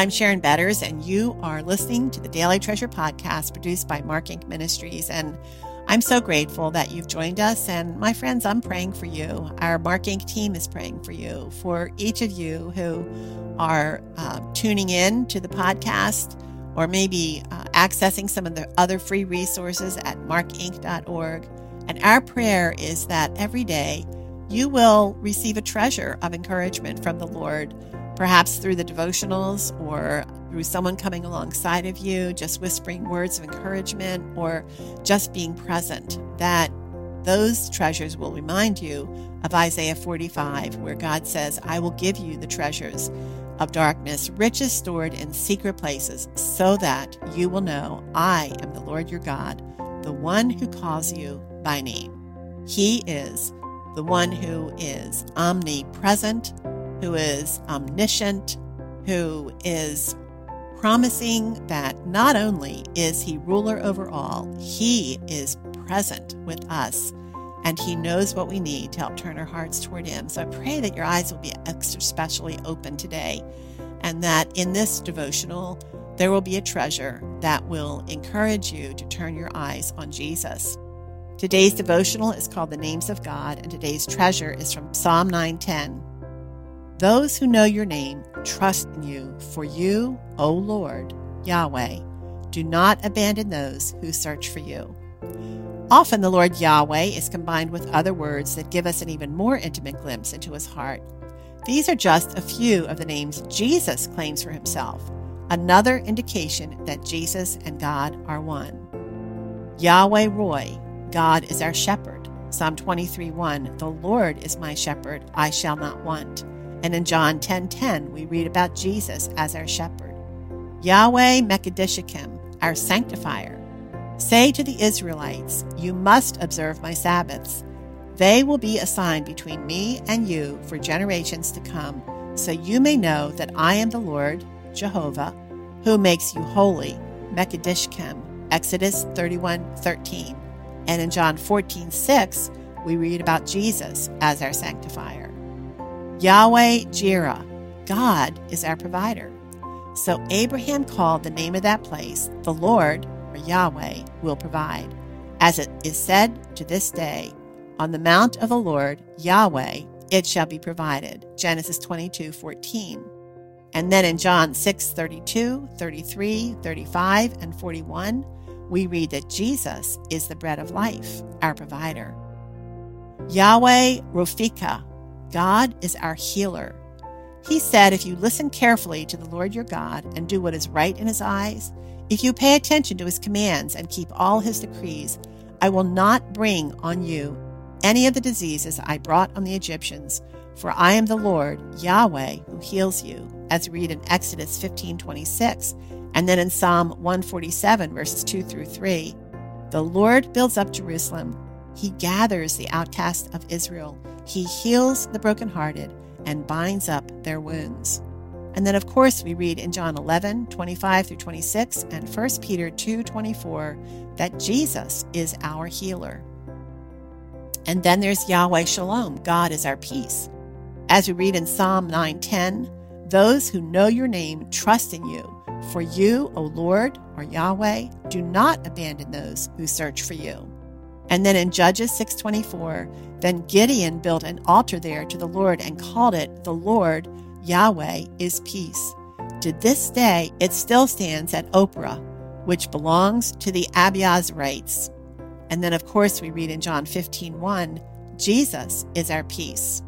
I'm Sharon Betters, and you are listening to the Daily Treasure podcast produced by Mark Inc. Ministries. And I'm so grateful that you've joined us. And my friends, I'm praying for you. Our Mark Inc. team is praying for you, for each of you who are uh, tuning in to the podcast or maybe uh, accessing some of the other free resources at markinc.org. And our prayer is that every day you will receive a treasure of encouragement from the Lord, perhaps through the devotionals or through someone coming alongside of you, just whispering words of encouragement or just being present. That those treasures will remind you of Isaiah 45, where God says, I will give you the treasures of darkness, riches stored in secret places, so that you will know I am the Lord your God, the one who calls you by name. He is the one who is omnipresent, who is omniscient, who is promising that not only is he ruler over all, he is present with us and he knows what we need to help turn our hearts toward him. So I pray that your eyes will be extra specially open today and that in this devotional, there will be a treasure that will encourage you to turn your eyes on Jesus. Today's devotional is called The Names of God, and today's treasure is from Psalm 910. Those who know your name trust in you, for you, O Lord, Yahweh, do not abandon those who search for you. Often the Lord Yahweh is combined with other words that give us an even more intimate glimpse into his heart. These are just a few of the names Jesus claims for himself, another indication that Jesus and God are one. Yahweh Roi, God is our shepherd. Psalm 23 1, the Lord is my shepherd, I shall not want. And in John 10 10, we read about Jesus as our shepherd. Yahweh Mekadishakim, our sanctifier. Say to the Israelites, You must observe my Sabbaths. They will be a sign between me and you for generations to come, so you may know that I am the Lord, Jehovah, who makes you holy. Mekadishkem, Exodus 31 13. And in John 14, 6, we read about Jesus as our sanctifier. Yahweh Jireh, God is our provider. So Abraham called the name of that place, the Lord, or Yahweh, will provide. As it is said to this day, on the mount of the Lord, Yahweh, it shall be provided. Genesis 22, 14. And then in John 6, 32, 33, 35, and 41, we read that Jesus is the bread of life, our provider. Yahweh Rophika, God is our healer. He said, If you listen carefully to the Lord your God and do what is right in his eyes, if you pay attention to his commands and keep all his decrees, I will not bring on you any of the diseases I brought on the Egyptians, for I am the Lord, Yahweh, who heals you, as we read in Exodus 15 26 and then in Psalm 147, verses 2 through 3, the Lord builds up Jerusalem. He gathers the outcasts of Israel. He heals the brokenhearted and binds up their wounds. And then, of course, we read in John 11, 25 through 26, and 1 Peter 2, 24, that Jesus is our healer. And then there's Yahweh Shalom, God is our peace. As we read in Psalm 9:10, those who know your name trust in you for you, O Lord, or Yahweh, do not abandon those who search for you. And then in Judges 6:24, then Gideon built an altar there to the Lord and called it the Lord Yahweh is peace. To this day it still stands at Ophrah, which belongs to the Abiezrites. And then of course we read in John 15:1, Jesus is our peace.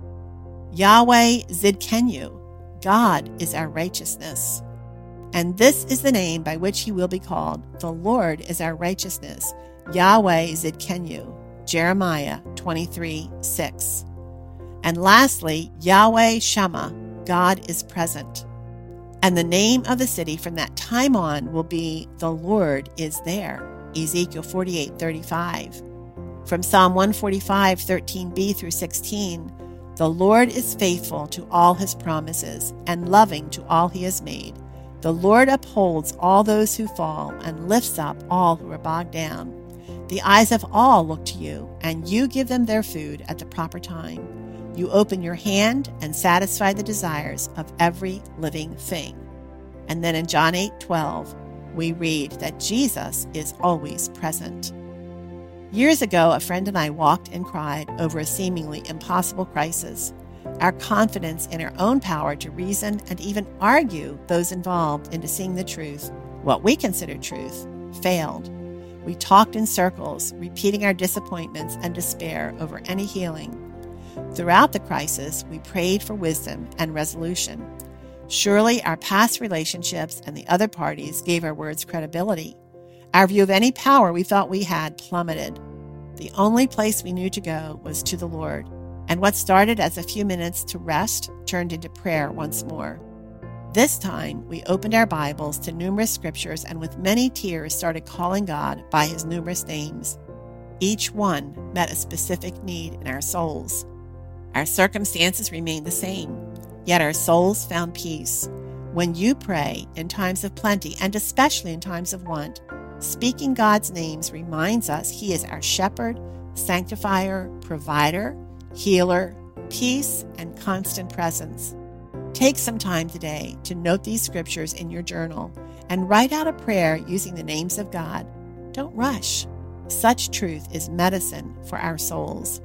Yahweh Zidkenu, God is our righteousness. And this is the name by which he will be called. The Lord is our righteousness. Yahweh Zidkenu. Jeremiah 23 6. And lastly, Yahweh Shammah. God is present. And the name of the city from that time on will be The Lord is there. Ezekiel 48 35. From Psalm 145 13b through 16. The Lord is faithful to all his promises and loving to all he has made. The Lord upholds all those who fall and lifts up all who are bogged down. The eyes of all look to you, and you give them their food at the proper time. You open your hand and satisfy the desires of every living thing. And then in John 8 12, we read that Jesus is always present. Years ago, a friend and I walked and cried over a seemingly impossible crisis. Our confidence in our own power to reason and even argue those involved into seeing the truth, what we consider truth, failed. We talked in circles, repeating our disappointments and despair over any healing. Throughout the crisis, we prayed for wisdom and resolution. Surely our past relationships and the other parties gave our words credibility. Our view of any power we thought we had plummeted. The only place we knew to go was to the Lord, and what started as a few minutes to rest turned into prayer once more. This time, we opened our Bibles to numerous scriptures and with many tears started calling God by his numerous names. Each one met a specific need in our souls. Our circumstances remained the same, yet our souls found peace. When you pray in times of plenty and especially in times of want, speaking God's names reminds us He is our shepherd, sanctifier, provider, healer, peace, and constant presence. Take some time today to note these scriptures in your journal and write out a prayer using the names of God. Don't rush. Such truth is medicine for our souls.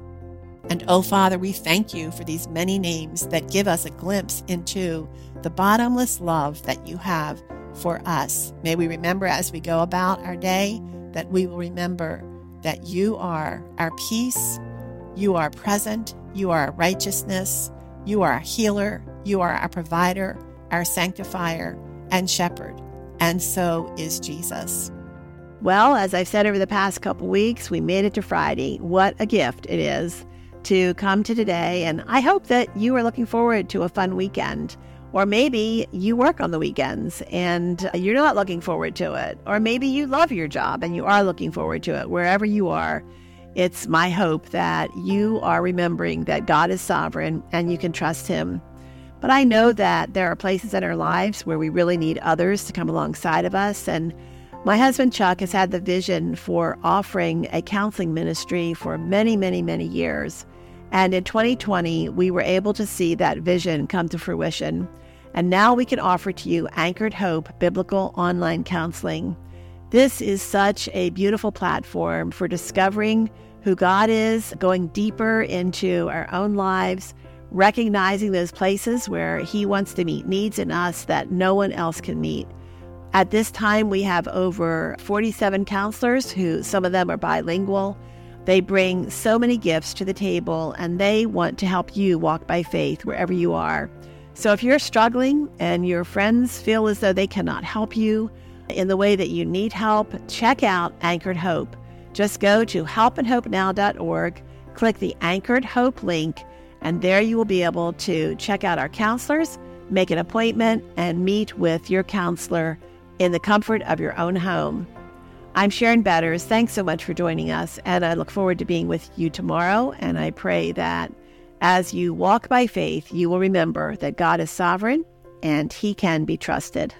And oh, Father, we thank you for these many names that give us a glimpse into the bottomless love that you have for us. May we remember as we go about our day that we will remember that you are our peace, you are present, you are righteousness, you are a healer, you are our provider, our sanctifier, and shepherd. And so is Jesus. Well, as I've said over the past couple weeks, we made it to Friday. What a gift it is to come to today. And I hope that you are looking forward to a fun weekend. Or maybe you work on the weekends and you're not looking forward to it. Or maybe you love your job and you are looking forward to it. Wherever you are, it's my hope that you are remembering that God is sovereign and you can trust Him but I know that there are places in our lives where we really need others to come alongside of us. And my husband Chuck has had the vision for offering a counseling ministry for many, many, many years. And in 2020, we were able to see that vision come to fruition. And now we can offer to you Anchored Hope Biblical Online Counseling. This is such a beautiful platform for discovering who God is, going deeper into our own lives, recognizing those places where He wants to meet needs in us that no one else can meet. At this time, we have over 47 counselors who, some of them are bilingual. They bring so many gifts to the table and they want to help you walk by faith wherever you are. So if you're struggling and your friends feel as though they cannot help you in the way that you need help, check out Anchored Hope. Just go to helpandhopenow.org, click the Anchored Hope link, and there you will be able to check out our counselors, make an appointment, and meet with your counselor in the comfort of your own home. I'm Sharon Betters. Thanks so much for joining us, and I look forward to being with you tomorrow. And I pray that as you walk by faith, you will remember that God is sovereign and He can be trusted.